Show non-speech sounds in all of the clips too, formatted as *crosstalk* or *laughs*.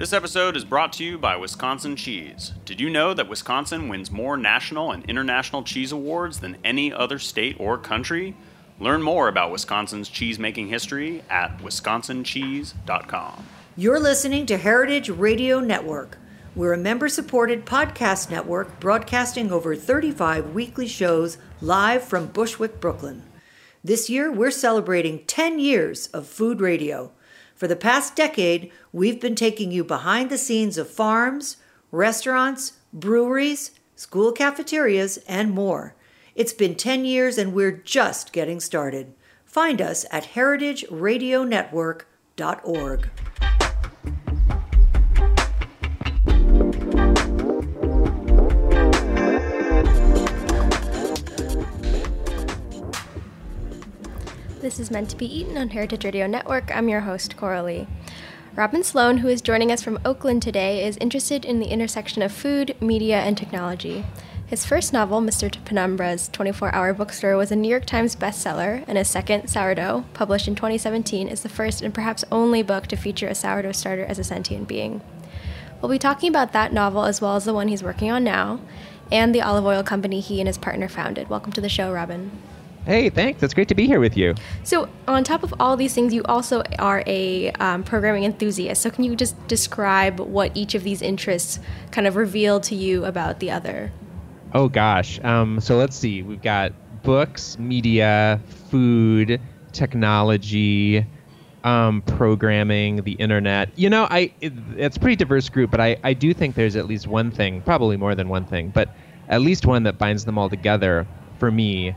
This episode is brought to you by Wisconsin Cheese. Did you know that Wisconsin wins more national and international cheese awards than any other state or country? Learn more about Wisconsin's cheese-making history at wisconsincheese.com. You're listening to Heritage Radio Network. We're a member supported podcast network broadcasting over 35 weekly shows live from Bushwick, Brooklyn. This year, we're celebrating 10 years of food radio. For the past decade, we've been taking you behind the scenes of farms, restaurants, breweries, school cafeterias, and more. It's been 10 years and we're just getting started. Find us at heritageradionetwork.org. This is meant to be eaten on Heritage Radio Network. I'm your host, Coralie. Robin Sloan, who is joining us from Oakland today, is interested in the intersection of food, media, and technology. His first novel, Mr. Penumbra's 24 Hour Bookstore, was a New York Times bestseller, and his second, Sourdough, published in 2017, is the first and perhaps only book to feature a sourdough starter as a sentient being. We'll be talking about that novel as well as the one he's working on now, and the olive oil company he and his partner founded. Welcome to the show, Robin. Hey, thanks. It's great to be here with you. So, on top of all these things, you also are a um, programming enthusiast. So, can you just describe what each of these interests kind of reveal to you about the other? Oh, gosh. Um, so, let's see. We've got books, media, food, technology, um, programming, the internet. You know, I it, it's a pretty diverse group, but I, I do think there's at least one thing, probably more than one thing, but at least one that binds them all together for me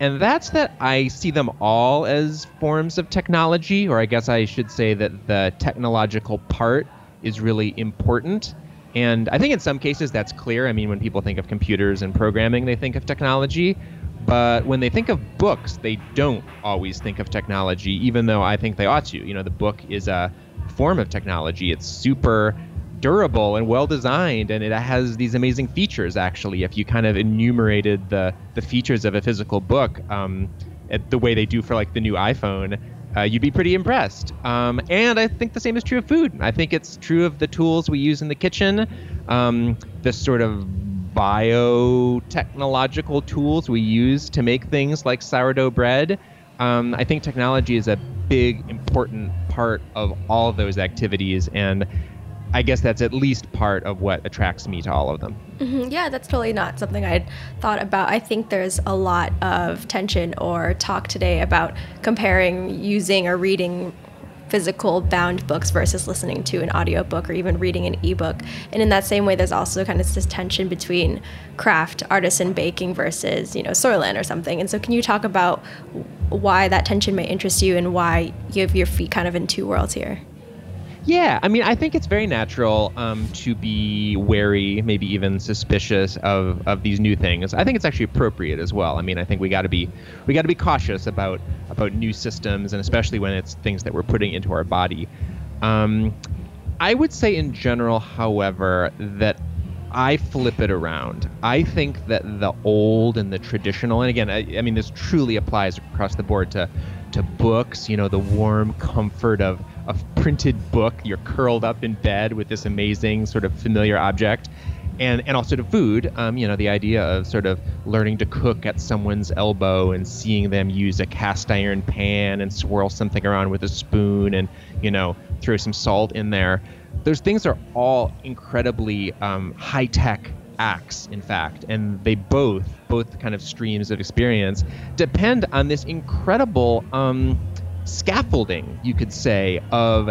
and that's that I see them all as forms of technology, or I guess I should say that the technological part is really important. And I think in some cases that's clear. I mean, when people think of computers and programming, they think of technology. But when they think of books, they don't always think of technology, even though I think they ought to. You know, the book is a form of technology. It's super durable and well designed, and it has these amazing features. Actually, if you kind of enumerated the the features of a physical book, um, the way they do for like the new iPhone, uh, you'd be pretty impressed. Um, and I think the same is true of food. I think it's true of the tools we use in the kitchen, um, the sort of biotechnological tools we use to make things like sourdough bread. Um, I think technology is a big, important part of all those activities, and I guess that's at least part of what attracts me to all of them. Mm-hmm. Yeah, that's totally not something I'd thought about. I think there's a lot of tension or talk today about comparing using or reading physical bound books versus listening to an audiobook or even reading an ebook. And in that same way, there's also kind of this tension between craft, artisan baking versus, you know, Soylent or something. And so can you talk about why that tension may interest you and why you have your feet kind of in two worlds here? Yeah, I mean, I think it's very natural um, to be wary, maybe even suspicious of, of these new things. I think it's actually appropriate as well. I mean, I think we got to be we got to be cautious about about new systems, and especially when it's things that we're putting into our body. Um, I would say, in general, however, that I flip it around. I think that the old and the traditional, and again, I, I mean, this truly applies across the board to to books. You know, the warm comfort of a printed book. You're curled up in bed with this amazing sort of familiar object. And, and also to food, um, you know, the idea of sort of learning to cook at someone's elbow and seeing them use a cast iron pan and swirl something around with a spoon and, you know, throw some salt in there. Those things are all incredibly um, high tech acts in fact and they both both kind of streams of experience depend on this incredible um, scaffolding, you could say, of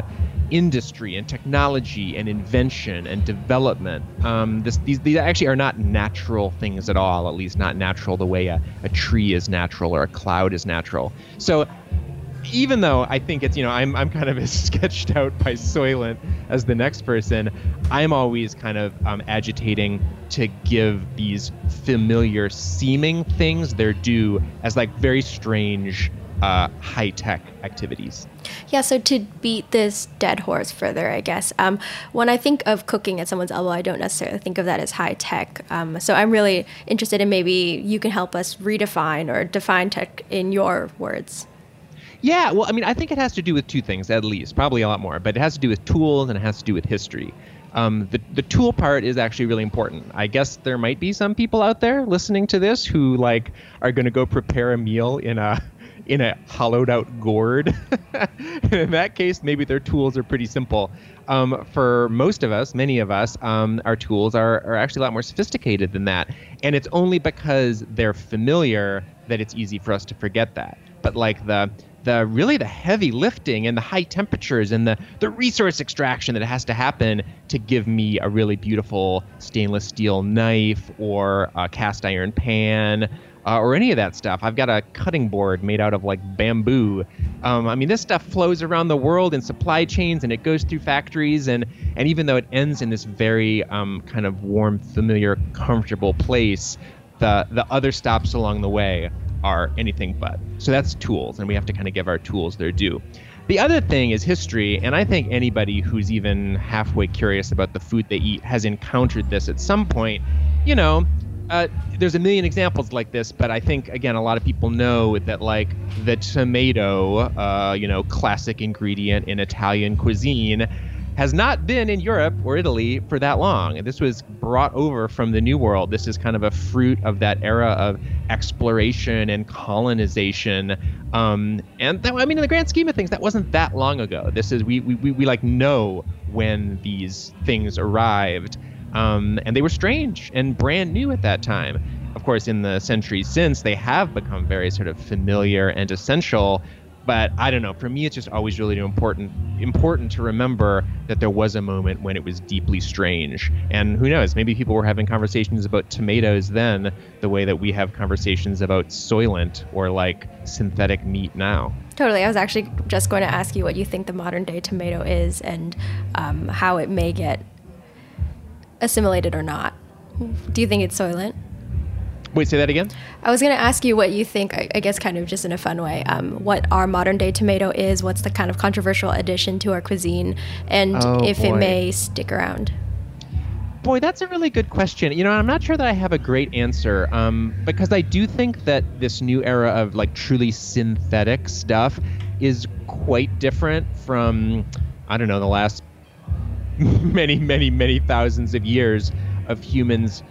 industry and technology and invention and development. Um, this, these, these actually are not natural things at all, at least not natural the way a, a tree is natural or a cloud is natural. So even though I think it's, you know, I'm, I'm kind of *laughs* as sketched out by Soylent as the next person, I'm always kind of um, agitating to give these familiar seeming things their due as like very strange uh, high tech activities. Yeah, so to beat this dead horse further, I guess, um, when I think of cooking at someone's elbow, I don't necessarily think of that as high tech. Um, so I'm really interested in maybe you can help us redefine or define tech in your words. Yeah, well, I mean, I think it has to do with two things at least, probably a lot more, but it has to do with tools and it has to do with history. Um, the, the tool part is actually really important. I guess there might be some people out there listening to this who like are going to go prepare a meal in a in a hollowed out gourd. *laughs* in that case, maybe their tools are pretty simple. Um, for most of us, many of us, um, our tools are, are actually a lot more sophisticated than that. And it's only because they're familiar that it's easy for us to forget that. But like the the really the heavy lifting and the high temperatures and the, the resource extraction that has to happen to give me a really beautiful stainless steel knife or a cast iron pan uh, or any of that stuff. I've got a cutting board made out of like bamboo. Um, I mean, this stuff flows around the world in supply chains and it goes through factories. And, and even though it ends in this very um, kind of warm, familiar, comfortable place, the, the other stops along the way are anything but. So that's tools, and we have to kind of give our tools their due. The other thing is history, and I think anybody who's even halfway curious about the food they eat has encountered this at some point. You know, uh, there's a million examples like this, but I think again a lot of people know that like the tomato, uh, you know, classic ingredient in Italian cuisine, has not been in Europe or Italy for that long. This was brought over from the New World. This is kind of a fruit of that era of exploration and colonization. Um, and that, I mean, in the grand scheme of things, that wasn't that long ago. This is we we, we, we like know when these things arrived. Um, and they were strange and brand new at that time. Of course, in the centuries since, they have become very sort of familiar and essential. But I don't know. For me, it's just always really important important to remember that there was a moment when it was deeply strange. And who knows? Maybe people were having conversations about tomatoes then, the way that we have conversations about soylent or like synthetic meat now. Totally. I was actually just going to ask you what you think the modern day tomato is and um, how it may get assimilated or not. Do you think it's soylent? Wait, say that again. I was going to ask you what you think. I, guess kind of just in a fun way. Um, what our modern day tomato is? What's the kind of controversial addition to our cuisine, and oh, if boy. it may stick around? Boy, that's a really good question. You know, I'm not sure that I have a great answer um, because I do think that this new era of like truly synthetic stuff is quite different from I don't know the last *laughs* many, many, many thousands of years of humans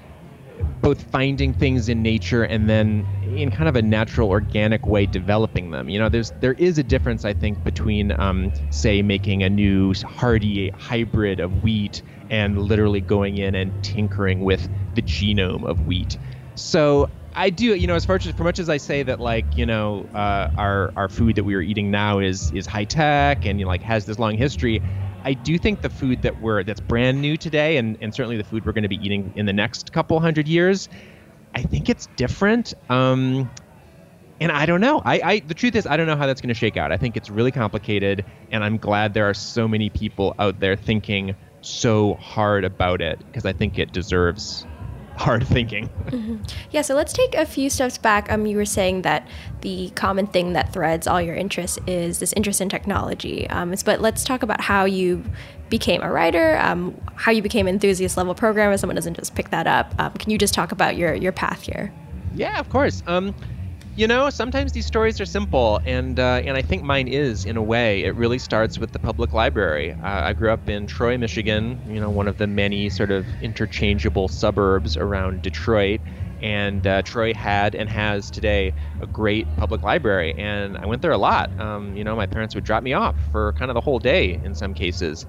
both finding things in nature and then in kind of a natural organic way developing them you know there's there is a difference i think between um, say making a new hardy hybrid of wheat and literally going in and tinkering with the genome of wheat so I do, you know, as far as for much as I say that, like, you know, uh, our our food that we are eating now is is high tech and you know, like has this long history. I do think the food that we're that's brand new today, and, and certainly the food we're going to be eating in the next couple hundred years, I think it's different. Um, and I don't know. I, I the truth is I don't know how that's going to shake out. I think it's really complicated, and I'm glad there are so many people out there thinking so hard about it because I think it deserves hard thinking. Mm-hmm. Yeah, so let's take a few steps back. Um, you were saying that the common thing that threads all your interests is this interest in technology. Um, but let's talk about how you became a writer, um, how you became an enthusiast level programmer. Someone doesn't just pick that up. Um, can you just talk about your your path here? Yeah, of course. Um, you know, sometimes these stories are simple, and uh, and I think mine is in a way. It really starts with the public library. Uh, I grew up in Troy, Michigan. You know, one of the many sort of interchangeable suburbs around Detroit. And uh, Troy had and has today a great public library, and I went there a lot. Um, you know, my parents would drop me off for kind of the whole day in some cases,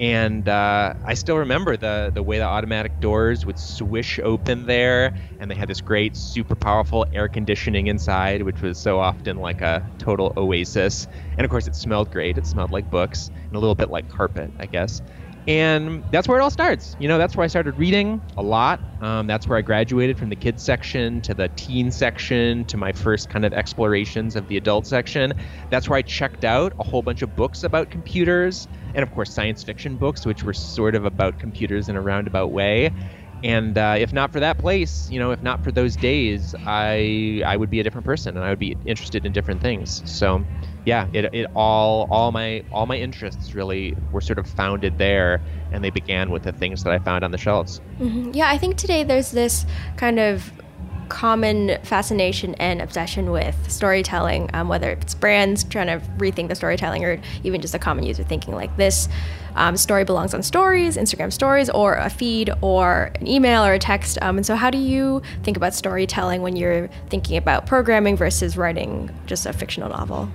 and uh, I still remember the the way the automatic doors would swish open there, and they had this great, super powerful air conditioning inside, which was so often like a total oasis. And of course, it smelled great. It smelled like books and a little bit like carpet, I guess. And that's where it all starts. You know, that's where I started reading a lot. Um, that's where I graduated from the kids section to the teen section to my first kind of explorations of the adult section. That's where I checked out a whole bunch of books about computers and of course science fiction books, which were sort of about computers in a roundabout way. And uh, if not for that place, you know, if not for those days, I I would be a different person, and I would be interested in different things. So, yeah, it, it all all my all my interests really were sort of founded there, and they began with the things that I found on the shelves. Mm-hmm. Yeah, I think today there's this kind of common fascination and obsession with storytelling, um, whether it's brands trying to rethink the storytelling or even just a common user thinking like this um, story belongs on stories, Instagram stories, or a feed, or an email or a text. Um, and so, how do you think about storytelling when you're thinking about programming versus writing just a fictional novel?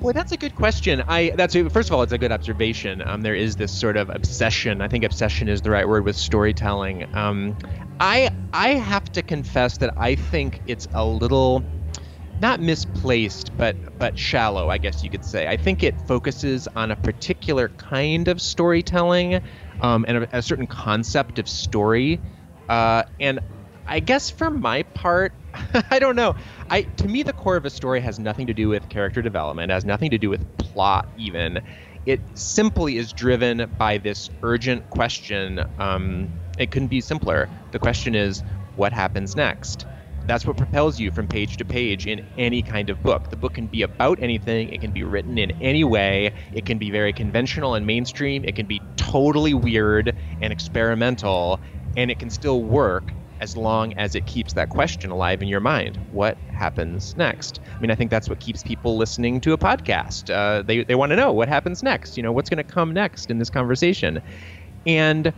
Well, that's a good question. I that's first of all, it's a good observation. Um, there is this sort of obsession. I think obsession is the right word with storytelling. Um, I I have to confess that I think it's a little not misplaced, but but shallow, I guess you could say. I think it focuses on a particular kind of storytelling um, and a, a, certain concept of story. Uh, and I guess for my part, *laughs* I don't know. I to me the core of a story has nothing to do with character development, has nothing to do with plot even. It simply is driven by this urgent question. Um, it couldn't be simpler. The question is, what happens next? That's what propels you from page to page in any kind of book. The book can be about anything, it can be written in any way, it can be very conventional and mainstream, it can be totally weird and experimental, and it can still work as long as it keeps that question alive in your mind. What happens next? I mean, I think that's what keeps people listening to a podcast. Uh, they they want to know what happens next. You know, what's going to come next in this conversation, and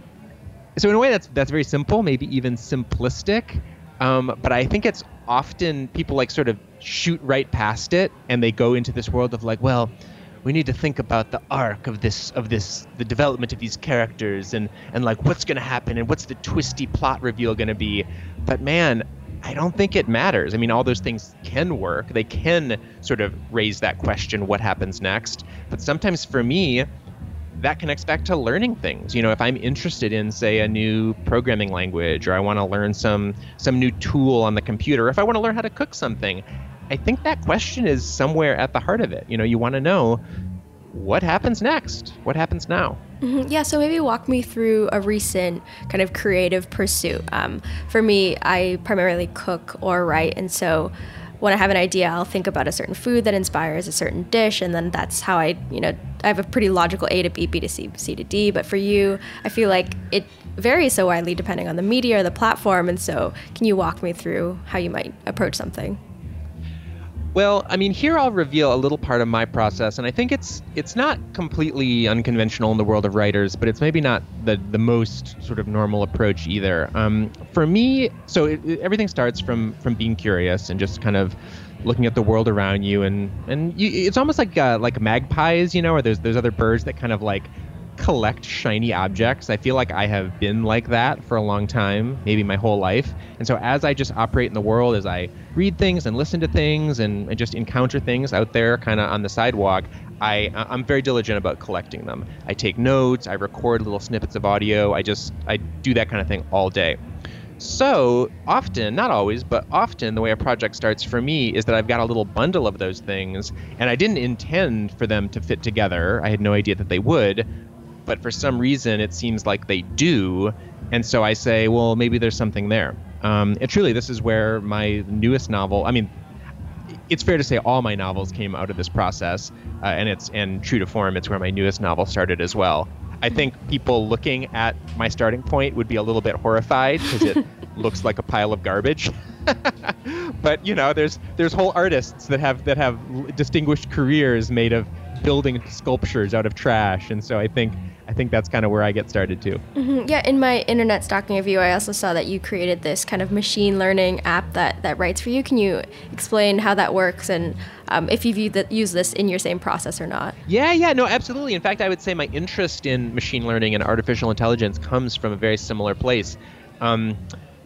so in a way, that's that's very simple, maybe even simplistic. Um, but I think it's often people like sort of shoot right past it, and they go into this world of like, well, we need to think about the arc of this of this the development of these characters and and like what's going to happen and what's the twisty plot reveal going to be but man I don't think it matters. I mean, all those things can work. They can sort of raise that question, what happens next? But sometimes for me, that connects back to learning things. You know, if I'm interested in, say, a new programming language, or I want to learn some some new tool on the computer, if I want to learn how to cook something, I think that question is somewhere at the heart of it. You know, you want to know what happens next? What happens now? Mm-hmm. Yeah, so maybe walk me through a recent kind of creative pursuit. Um, for me, I primarily cook or write, and so when I have an idea, I'll think about a certain food that inspires a certain dish, and then that's how I, you know, I have a pretty logical A to B, B to C, C to D. But for you, I feel like it varies so widely depending on the media or the platform. And so, can you walk me through how you might approach something? Well, I mean, here I'll reveal a little part of my process, and I think it's it's not completely unconventional in the world of writers, but it's maybe not the the most sort of normal approach either. Um, for me, so it, it, everything starts from from being curious and just kind of looking at the world around you, and and you, it's almost like uh, like magpies, you know, or there's there's other birds that kind of like collect shiny objects. I feel like I have been like that for a long time, maybe my whole life. And so as I just operate in the world, as I read things and listen to things and, and just encounter things out there kind of on the sidewalk, I, I'm very diligent about collecting them. I take notes, I record little snippets of audio, I just I do that kind of thing all day. So often, not always, but often, the way a project starts for me is that I've got a little bundle of those things, and I didn't intend for them to fit together. I had no idea that they would, but for some reason it seems like they do. And so I say, well, maybe there's something there. Um, and truly, this is where my newest novel, I mean, it's fair to say all my novels came out of this process, uh, and it's and true to form, it's where my newest novel started as well. I think people looking at my starting point would be a little bit horrified because it *laughs* looks like a pile of garbage. *laughs* but you know, there's there's whole artists that have that have distinguished careers made of building sculptures out of trash, and so I think I think that's kind of where I get started too. Mm-hmm. Yeah, in my internet stalking of you, I also saw that you created this kind of machine learning app that, that writes for you. Can you explain how that works and um, if you've used this in your same process or not? Yeah, yeah, no, absolutely. In fact, I would say my interest in machine learning and artificial intelligence comes from a very similar place. Um,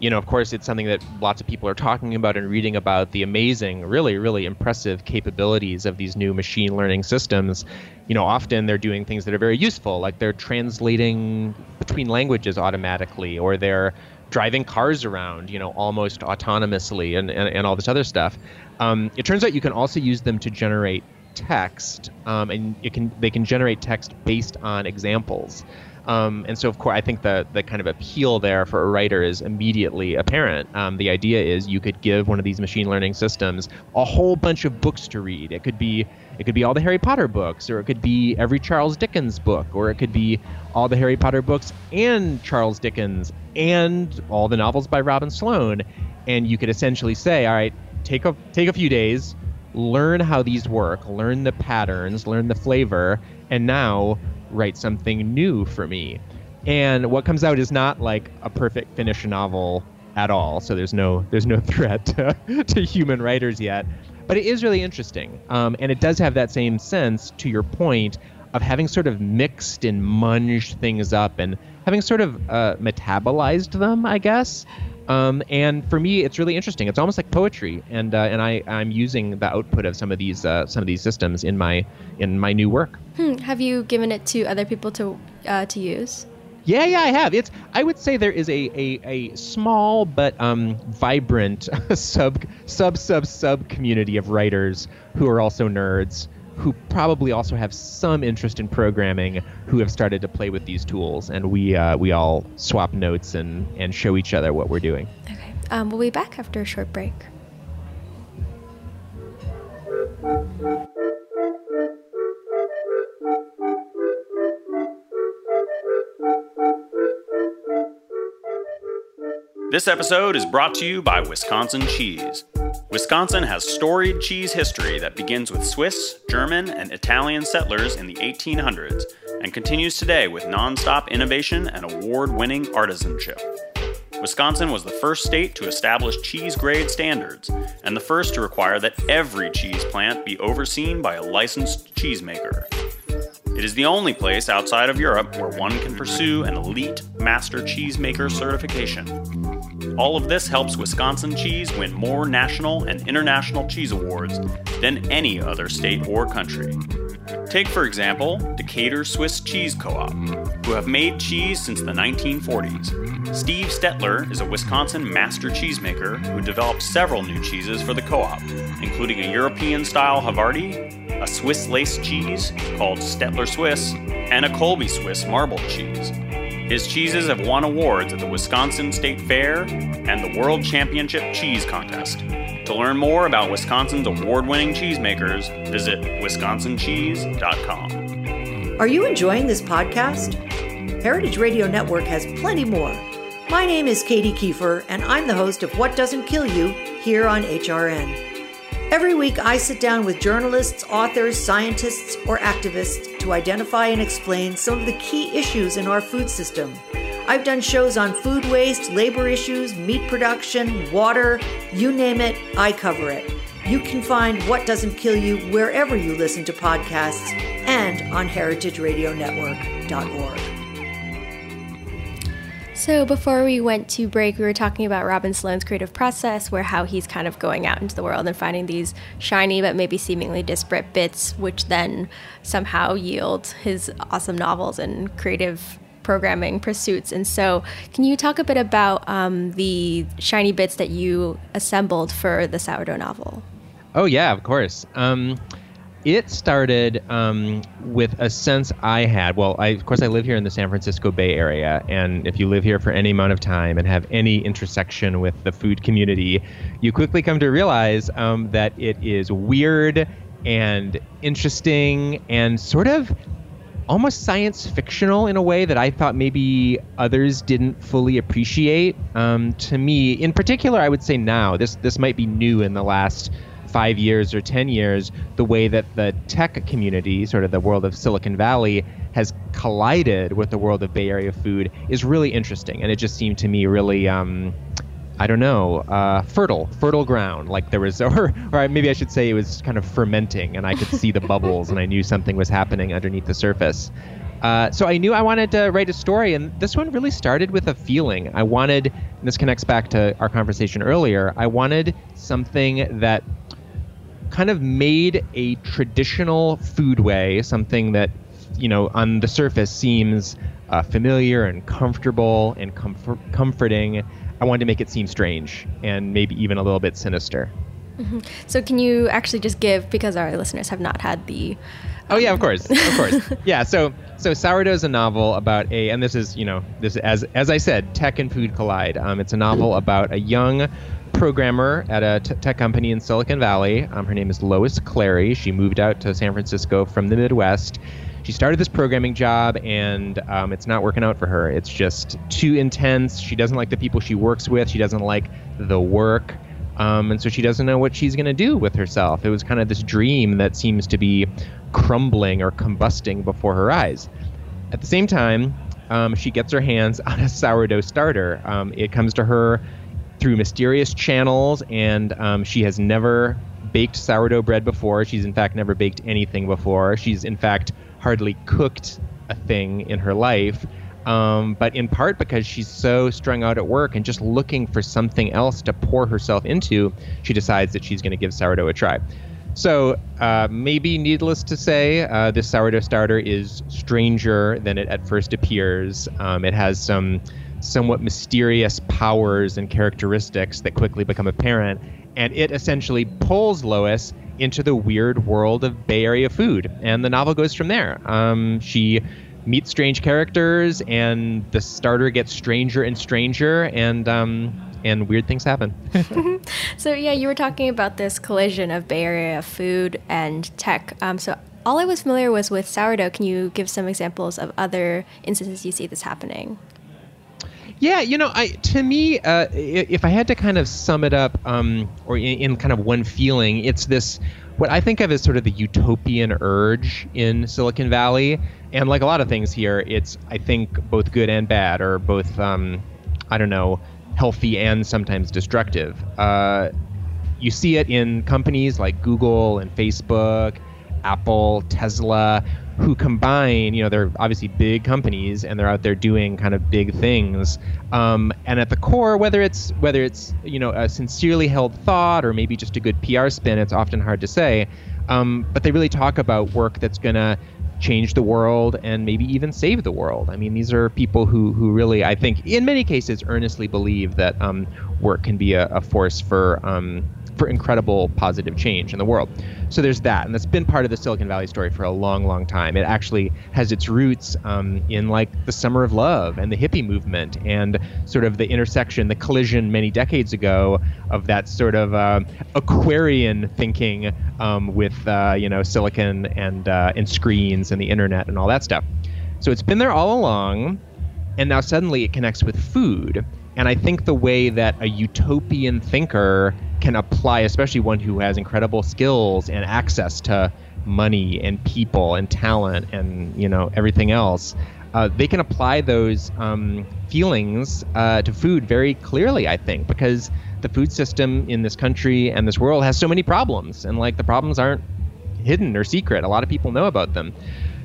you know, of course, it's something that lots of people are talking about and reading about the amazing, really, really impressive capabilities of these new machine learning systems. You know, often they're doing things that are very useful, like they're translating between languages automatically, or they're driving cars around, you know, almost autonomously, and, and, and all this other stuff. Um, it turns out you can also use them to generate text, um, and it can they can generate text based on examples. Um, and so, of course, I think the the kind of appeal there for a writer is immediately apparent. Um, the idea is you could give one of these machine learning systems a whole bunch of books to read. It could be it could be all the Harry Potter books, or it could be every Charles Dickens book, or it could be all the Harry Potter books and Charles Dickens and all the novels by Robin Sloan. and you could essentially say, all right, take a take a few days, learn how these work, learn the patterns, learn the flavor, and now write something new for me. And what comes out is not like a perfect finished novel at all. So there's no there's no *laughs* threat to, to human writers yet. But it is really interesting, um, and it does have that same sense. To your point of having sort of mixed and munged things up and having sort of uh, metabolized them, I guess. Um, and for me, it's really interesting. It's almost like poetry, and uh, and I I'm using the output of some of these uh, some of these systems in my in my new work. Hmm. Have you given it to other people to uh, to use? Yeah, yeah, I have. It's I would say there is a a, a small but um, vibrant *laughs* sub sub sub sub community of writers who are also nerds who probably also have some interest in programming who have started to play with these tools and we uh, we all swap notes and and show each other what we're doing okay um, we'll be back after a short break This episode is brought to you by Wisconsin Cheese. Wisconsin has storied cheese history that begins with Swiss, German, and Italian settlers in the 1800s and continues today with nonstop innovation and award winning artisanship. Wisconsin was the first state to establish cheese grade standards and the first to require that every cheese plant be overseen by a licensed cheesemaker. It is the only place outside of Europe where one can pursue an elite master cheesemaker certification. All of this helps Wisconsin cheese win more national and international cheese awards than any other state or country. Take, for example, Decatur Swiss Cheese Co op, who have made cheese since the 1940s. Steve Stetler is a Wisconsin master cheesemaker who developed several new cheeses for the co op, including a European style Havarti, a Swiss lace cheese called Stetler Swiss, and a Colby Swiss marbled cheese. His cheeses have won awards at the Wisconsin State Fair and the World Championship Cheese Contest. To learn more about Wisconsin's award winning cheesemakers, visit wisconsincheese.com. Are you enjoying this podcast? Heritage Radio Network has plenty more. My name is Katy Keiffer, and I'm the host of What Doesn't Kill You here on HRN. Every week, I sit down with journalists, authors, scientists, or activists to identify and explain some of the key issues in our food system. I've done shows on food waste, labor issues, meat production, water, you name it, I cover it. You can find What Doesn't Kill You wherever you listen to podcasts and on heritageradionetwork.org. So before we went to break, we were talking about Robin Sloan's creative process, where how he's kind of going out into the world and finding these shiny but maybe seemingly disparate bits, which then somehow yield his awesome novels and creative programming pursuits. And so, can you talk a bit about um, the shiny bits that you assembled for the sourdough novel? Oh yeah, of course. Um, it started um, with a sense I had. Well, I, of course, I live here in the San Francisco Bay Area, and if you live here for any amount of time and have any intersection with the food community, you quickly come to realize um, that it is weird and interesting and sort of almost science fictional in a way that I thought maybe others didn't fully appreciate. Um, to me, in particular, I would say now this this might be new in the last five years or 10 years, the way that the tech community, sort of the world of Silicon Valley, has collided with the world of Bay Area food is really interesting. And it just seemed to me really. Um, I don't know, uh, fertile, fertile ground. Like there was, *laughs* or, or maybe I should say it was kind of fermenting, and I could see the *laughs* bubbles, and I knew something was happening underneath the surface. Uh, so I knew I wanted to write a story, and this one really started with a feeling. I wanted, and this connects back to our conversation earlier. I wanted something that kind of made a traditional foodway something that you know on the surface seems uh, familiar and comfortable and comfort- comforting. I wanted to make it seem strange and maybe even a little bit sinister. Mm-hmm. so can you actually just give because our listeners have not had the oh yeah of course of course. *laughs* Yeah so so sourdough is a novel about a and this is you know this as as i said tech and food collide. Um, it's a novel about a young programmer at a t- tech company in Silicon Valley. Um, her name is Lois Clary. She moved out to San Francisco from the Midwest. she started this programming job and um, it's not working out for her. It's just too intense. She doesn't like the people she works with. She doesn't like the work. Um, and so she doesn't know what she's going to do with herself. It was kind of this dream that seems to be crumbling or combusting before her eyes. At the same time, um, she gets her hands *laughs* on a sourdough starter. Um, it comes to her through mysterious channels, and um, she has never baked sourdough bread before. She's, in fact, never baked anything before. She's, in fact, hardly cooked a thing in her life. Um, but in part because she's so strung out at work and just looking for something else to pour herself into, she decides that she's going to give sourdough a try. So, uh, maybe needless to say, uh, this sourdough starter is stranger than it at first appears. Um, it has some somewhat mysterious powers and characteristics that quickly become apparent, and it essentially pulls Lois into the weird world of Bay Area food. And the novel goes from there. Um, she meets strange characters, and the starter gets stranger and stranger, and um, and weird things happen. *laughs* *laughs* so yeah, you were talking about this collision of Bay Area food and tech. Um, so all I was familiar was with sourdough. Can you give some examples of other instances you see this happening? Yeah, you know, I to me, uh, if I had to kind of sum it up, um, or in, in, kind of one feeling, it's this what I think of as sort of the utopian urge in Silicon Valley, and like a lot of things here, it's I think both good and bad, or both, um, I don't know, healthy and sometimes destructive. Uh, you see it in companies like Google and Facebook, Apple, Tesla, who combine, you know, they're obviously big companies and they're out there doing kind of big things. Um, and at the core, whether it's whether it's you know a sincerely held thought or maybe just a good PR spin, it's often hard to say. Um, but they really talk about work that's going to change the world and maybe even save the world. I mean, these are people who, who really, I think, in many cases, earnestly believe that um, work can be a, a force for um, for incredible positive change in the world. So there's that, and that's been part of the Silicon Valley story for a long, long time. It actually has its roots um, in like the Summer of Love and the hippie movement, and sort of the intersection, the collision many decades ago of that sort of uh, Aquarian thinking um, with uh, you know silicon and uh, and screens and the internet and all that stuff. So it's been there all along, and now suddenly it connects with food. And I think the way that a utopian thinker can apply, especially one who has incredible skills and access to money and people and talent and you know everything else, uh, they can apply those um, feelings uh, to food very clearly. I think because the food system in this country and this world has so many problems, and like the problems aren't hidden or secret. A lot of people know about them.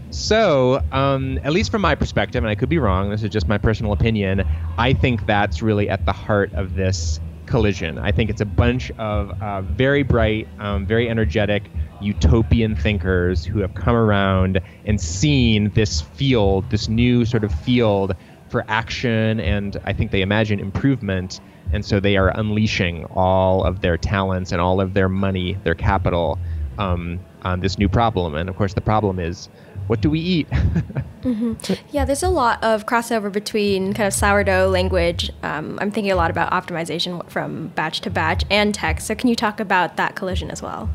So, um, at least from my perspective, and I could be wrong, this is just my personal opinion, I think that's really at the heart of this collision. I think it's a bunch of uh, very bright, um, very energetic, utopian thinkers who have come around and seen this field, this new sort of field for action, and I think they imagine improvement. And so they are unleashing all of their talents and all of their money, their capital, um, on this new problem. And of course, the problem is what do we eat? *laughs* mm-hmm. Yeah, there's a lot of crossover between kind of sourdough language. Um, I'm thinking a lot about optimization from batch to batch and text. So, can you talk about that collision as well?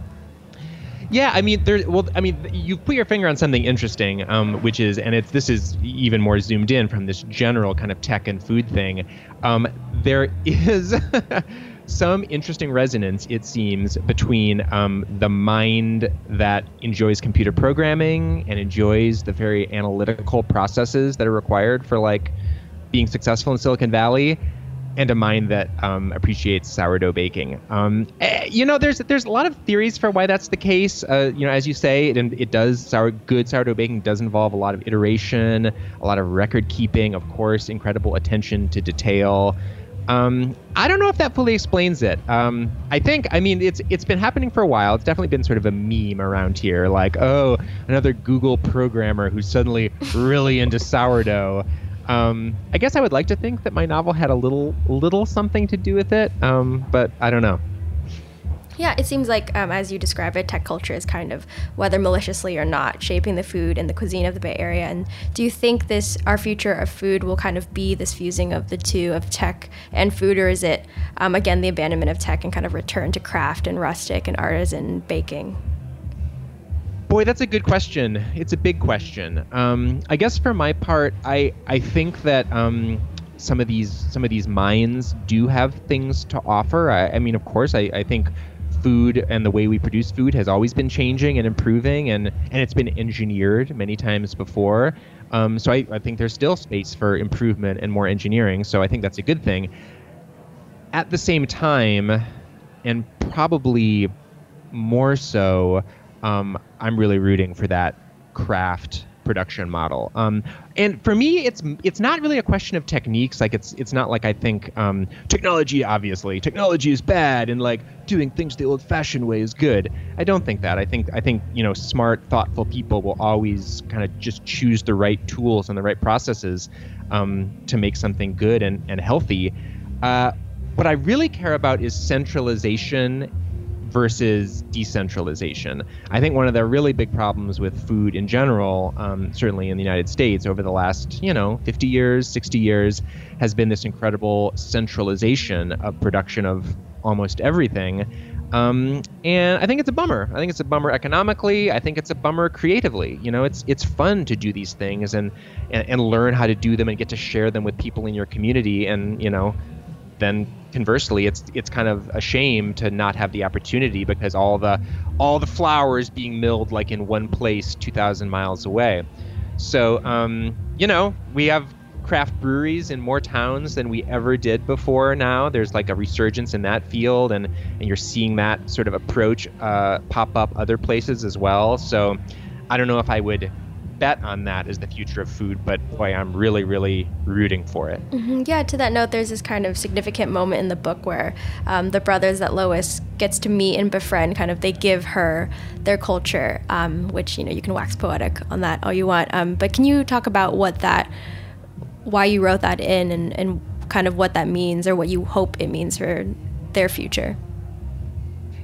Yeah, I mean, there. Well, I mean, you put your finger on something interesting, um, which is, and it's this is even more zoomed in from this general kind of tech and food thing. Um, there is *laughs* some interesting resonance, it seems, between um, the mind that enjoys computer programming and enjoys the very analytical processes that are required for like being successful in Silicon Valley, and a mind that um, appreciates sourdough baking. Um, eh, you know, there's there's a lot of theories for why that's the case. Uh, you know, as you say, it, it does sour good sourdough baking does involve a lot of iteration, a lot of record keeping, of course, incredible attention to detail. Um, I don't know if that fully explains it. Um, I think, I mean, it's it's been happening for a while. It's definitely been sort of a meme around here, like, oh, another Google programmer who's suddenly really into sourdough. Um, I guess I would like to think that my novel had a little little something to do with it, um, but I don't know. Yeah, it seems like, um, as you describe it, tech culture is kind of, whether maliciously or not, shaping the food and the cuisine of the Bay Area. And do you think this, our future of food, will kind of be this fusing of the two, of tech and food, or is it, um, again, the abandonment of tech and kind of return to craft and rustic and artisan baking? Boy, that's a good question. It's a big question. Um, I guess for my part, I I think that um, some of these some of these mines do have things to offer. I, I mean, of course, I, I think food and the way we produce food has always been changing and improving, and and it's been engineered many times before. Um, so I, I think there's still space for improvement and more engineering. So I think that's a good thing. At the same time, and probably more so, um, I'm really rooting for that craft production model. Um, and for me, it's it's not really a question of techniques. Like it's it's not like I think um, technology. Obviously, technology is bad, and like doing things the old-fashioned way is good. I don't think that. I think I think you know smart, thoughtful people will always kind of just choose the right tools and the right processes um, to make something good and and healthy. Uh, what I really care about is centralization versus decentralization. I think one of the really big problems with food in general, um, certainly in the United States over the last, you know, 50 years, 60 years, has been this incredible centralization of production of almost everything. Um, and I think it's a bummer. I think it's a bummer economically. I think it's a bummer creatively. You know, it's it's fun to do these things and, and and learn how to do them and get to share them with people in your community. And you know, then conversely, it's it's kind of a shame to not have the opportunity because all the all the flour is being milled like in one place, two thousand miles away. So um, you know, we have craft breweries in more towns than we ever did before. Now there's like a resurgence in that field, and and you're seeing that sort of approach uh, pop up other places as well. So I don't know if I would bet on that as the future of food, but boy, I'm really, really rooting for it. Mm-hmm. Yeah, to that note, there's this kind of significant moment in the book where um, the brothers that Lois gets to meet and befriend, kind of, they give her their culture, um, which, you know, you can wax poetic on that all you want. Um, but can you talk about what that, why you wrote that in and, and kind of what that means or what you hope it means for their future?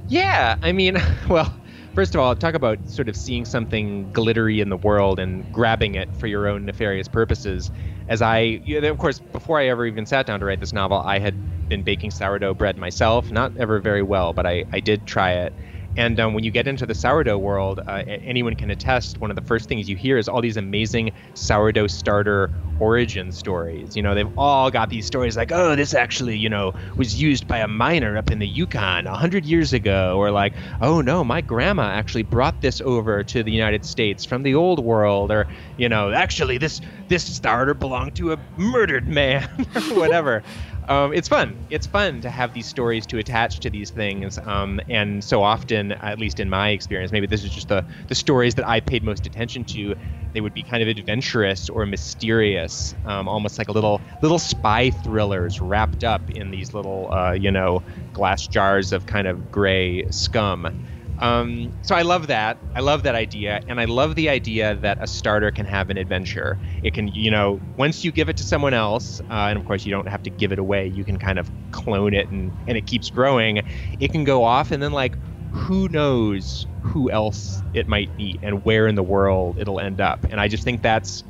Yeah, I mean, *laughs* well, first of all, talk about sort of seeing something glittery in the world and grabbing it for your own nefarious purposes. As I, you know, of course, before I ever even sat down to write this novel, I had been baking sourdough bread myself, not ever very well, but I, I did try it. And um, when you get into the sourdough world, uh, anyone can attest. One of the first things you hear is all these amazing sourdough starter origin stories. You know, they've all got these stories like, oh, this actually, you know, was used by a miner up in the Yukon a hundred years ago, or like, oh no, my grandma actually brought this over to the United States from the old world, or you know, actually this this starter belonged to a murdered man, *laughs* or whatever um, it's fun. It's fun to have these stories to attach to these things. Um, and so often, at least in my experience, maybe this is just the, the stories that I paid most attention to. They would be kind of adventurous or mysterious, um, almost like a little little spy thrillers wrapped up in these little, uh, you know, glass jars of kind of gray scum. Um, so I love that. I love that idea, and I love the idea that a starter can have an adventure. It can, you know, once you give it to someone else, uh, and of course you don't have to give it away. You can kind of clone it, and and it keeps growing. It can go off, and then like, who knows who else it might be, and where in the world it'll end up. And I just think that's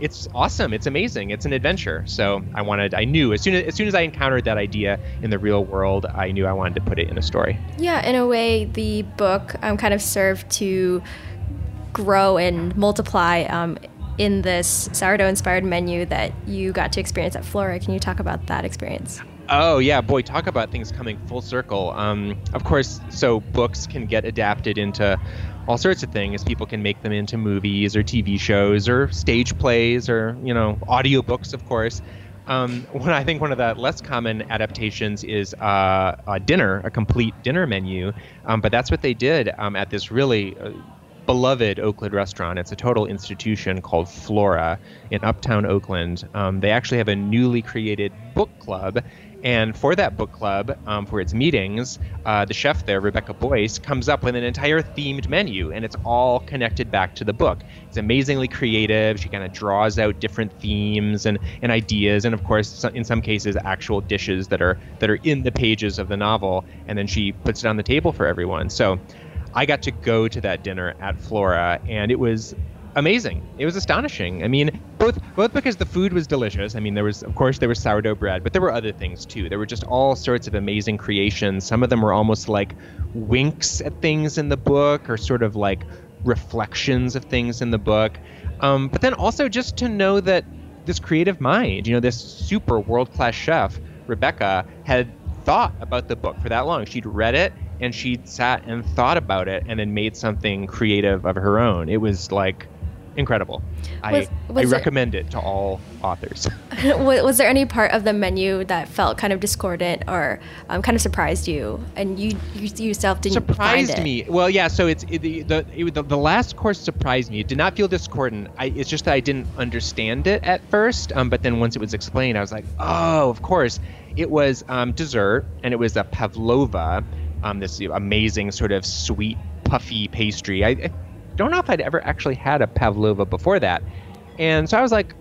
it's awesome. It's amazing. It's an adventure. So I wanted, I knew as soon as, as soon as I encountered that idea in the real world, I knew I wanted to put it in a story. Yeah, in a way, the book um, kind of served to grow and multiply um, in this sourdough inspired menu that you got to experience at Flora. Can you talk about that experience? Oh yeah, boy, talk about things coming full circle. Um, of course, so books can get adapted into all sorts of things. People can make them into movies or TV shows or stage plays or you know audiobooks, of course. Um, one I think one of the less common adaptations is uh, a dinner, a complete dinner menu. Um, but that's what they did um, at this really uh, beloved Oakland restaurant. It's a total institution called Flora in Uptown Oakland. Um, they actually have a newly created book club, and for that book club, um, for its meetings, uh, the chef there, Rebecca Boice, comes up with an entire themed menu, and it's all connected back to the book. It's amazingly creative. She kind of draws out different themes and, and ideas, and of course, in some cases, actual dishes that are that are in the pages of the novel, and then she puts it on the table for everyone. So. I got to go to that dinner at Flora, and it was amazing. It was astonishing. I mean, both both because the food was delicious. I mean, there was of course there was sourdough bread, but there were other things too. There were just all sorts of amazing creations. Some of them were almost like winks at things in the book, or sort of like reflections of things in the book. Um, but then also just to know that this creative mind, you know, this super world class chef, Rebecca, had thought about the book for that long. She'd read it and she'd sat and thought about it and then made something creative of her own. It was like incredible. Was, I, was I recommend it, it to all authors. *laughs* *laughs* was there any part of the menu that felt kind of discordant or um, kind of surprised you, and you, you yourself didn't surprised me? Well, yeah. So it's it, the the, it, the the last course surprised me. It did not feel discordant. I, it's just that I didn't understand it at first. Um, but then once it was explained, I was like, oh, of course. It was um, dessert, and it was a pavlova, um, this amazing sort of sweet puffy pastry. I, I don't know if I'd ever actually had a pavlova before that. And so I was like,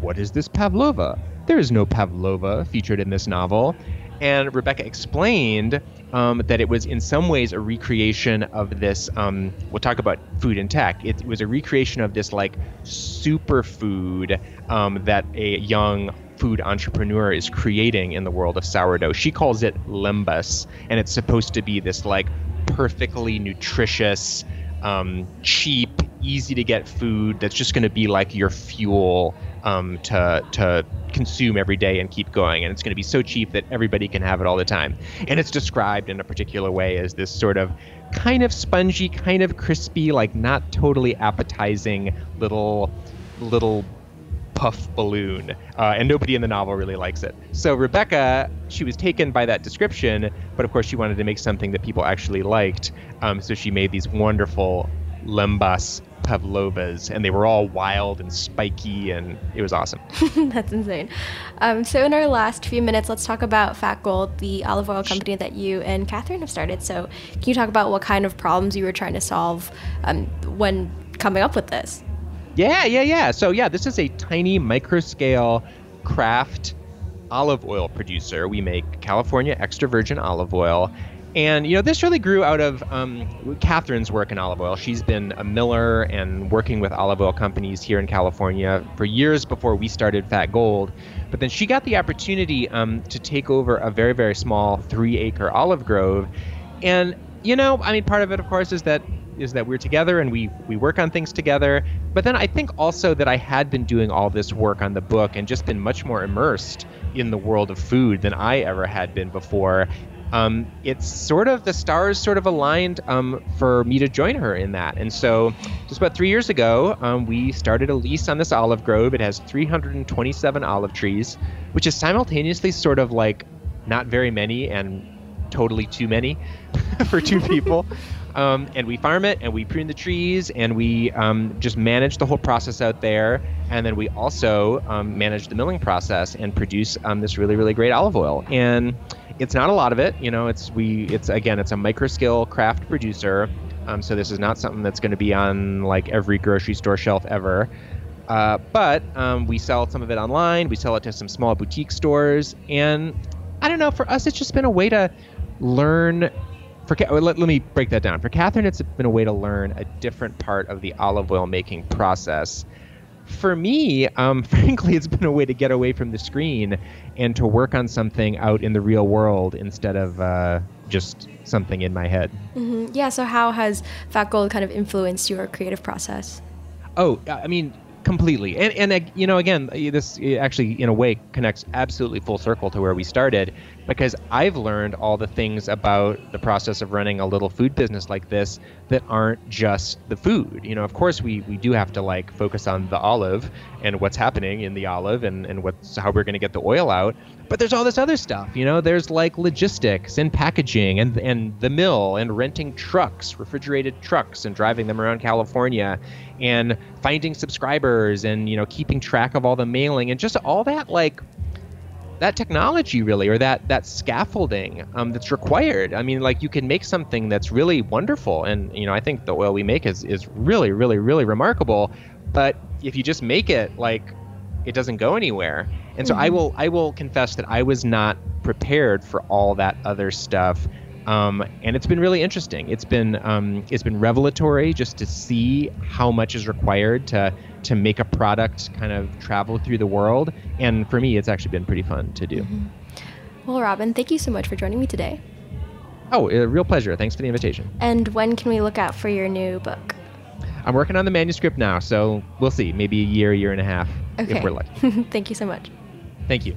what is this pavlova? There is no pavlova featured in this novel. And Rebecca explained um, that it was in some ways a recreation of this. Um, we'll talk about food and tech. It, was a recreation of this like superfood um, that a young food entrepreneur is creating in the world of sourdough. She calls it lembas, and it's supposed to be this like perfectly nutritious um, cheap, easy to get food that's just going to be like your fuel um, to to consume every day and keep going. And it's going to be so cheap that everybody can have it all the time. And it's described in a particular way as this sort of kind of spongy, kind of crispy, like not totally appetizing little little puff balloon, uh, and nobody in the novel really likes it. So Rebecca, she was taken by that description, but of course she wanted to make something that people actually liked. Um, so she made these wonderful lembas pavlovas, and they were all wild and spiky, and it was awesome. *laughs* That's insane. Um, so, in our last few minutes, let's talk about Fat Gold, the olive oil company that you and Kathryn have started. So, can you talk about what kind of problems you were trying to solve um, when coming up with this? Yeah, yeah, yeah. So yeah, this is a tiny micro scale craft olive oil producer. We make California extra virgin olive oil. And you know, this really grew out of um, Kathryn's work in olive oil. She's been a miller and working with olive oil companies here in California for years before we started Fat Gold. But then she got the opportunity um, to take over a very, very small three-acre olive grove. And you know, I mean, part of it, of course, is that is that we're together and we we work on things together. But then I think also that I had been doing all this work on the book and just been much more immersed in the world of food than I ever had been before. Um, it's sort of the stars sort of aligned um, for me to join her in that. And so, just about three years ago, um, we started a lease on this olive grove. It has 327 olive trees, which is simultaneously sort of like not very many and totally too many *laughs* for two people. *laughs* Um, and we farm it and we prune the trees and we um, just manage the whole process out there. And then we also um, manage the milling process and produce um, this really, really great olive oil. And it's not a lot of it, you know. It's we. It's again, it's a micro scale craft producer. Um, so this is not something that's going to be on like every grocery store shelf ever. Uh, but um, we sell some of it online. We sell it to some small boutique stores, and I don't know. For us, it's just been a way to learn for let, let me break that down. For Kathryn, it's been a way to learn a different part of the olive oil making process. For me, um, *laughs* frankly, it's been a way to get away from the screen and to work on something out in the real world instead of uh, just something in my head. Mm-hmm. Yeah. So, how has Fat Gold kind of influenced your creative process? Oh, I mean, completely and and you know again this actually in a way connects absolutely full circle to where we started because i've learned all the things about the process of running a little food business like this that aren't just the food. You know of course we we do have to like focus on the olive and what's happening in the olive and and what's how we're going to get the oil out but there's all this other stuff. You know there's like logistics and packaging and and the mill and renting trucks refrigerated trucks and driving them around california and finding subscribers and you know keeping track of all the mailing and just all that like that technology really or that that scaffolding um, that's required i mean like you can make something that's really wonderful and you know i think the oil we make is is really really really remarkable but if you just make it like it doesn't go anywhere and so mm-hmm. i will i will confess that i was not prepared for all that other stuff um, and it's been really interesting. It's been um, it's been revelatory just to see how much is required to to make a product kind of travel through the world. And for me, it's actually been pretty fun to do. Mm-hmm. Well, Robin, thank you so much for joining me today. Oh, a real pleasure. Thanks for the invitation. And when can we look out for your new book? I'm working on the manuscript now, so we'll see. Maybe a year, year and a half, Okay. if we're lucky. *laughs* Thank you so much. Thank you.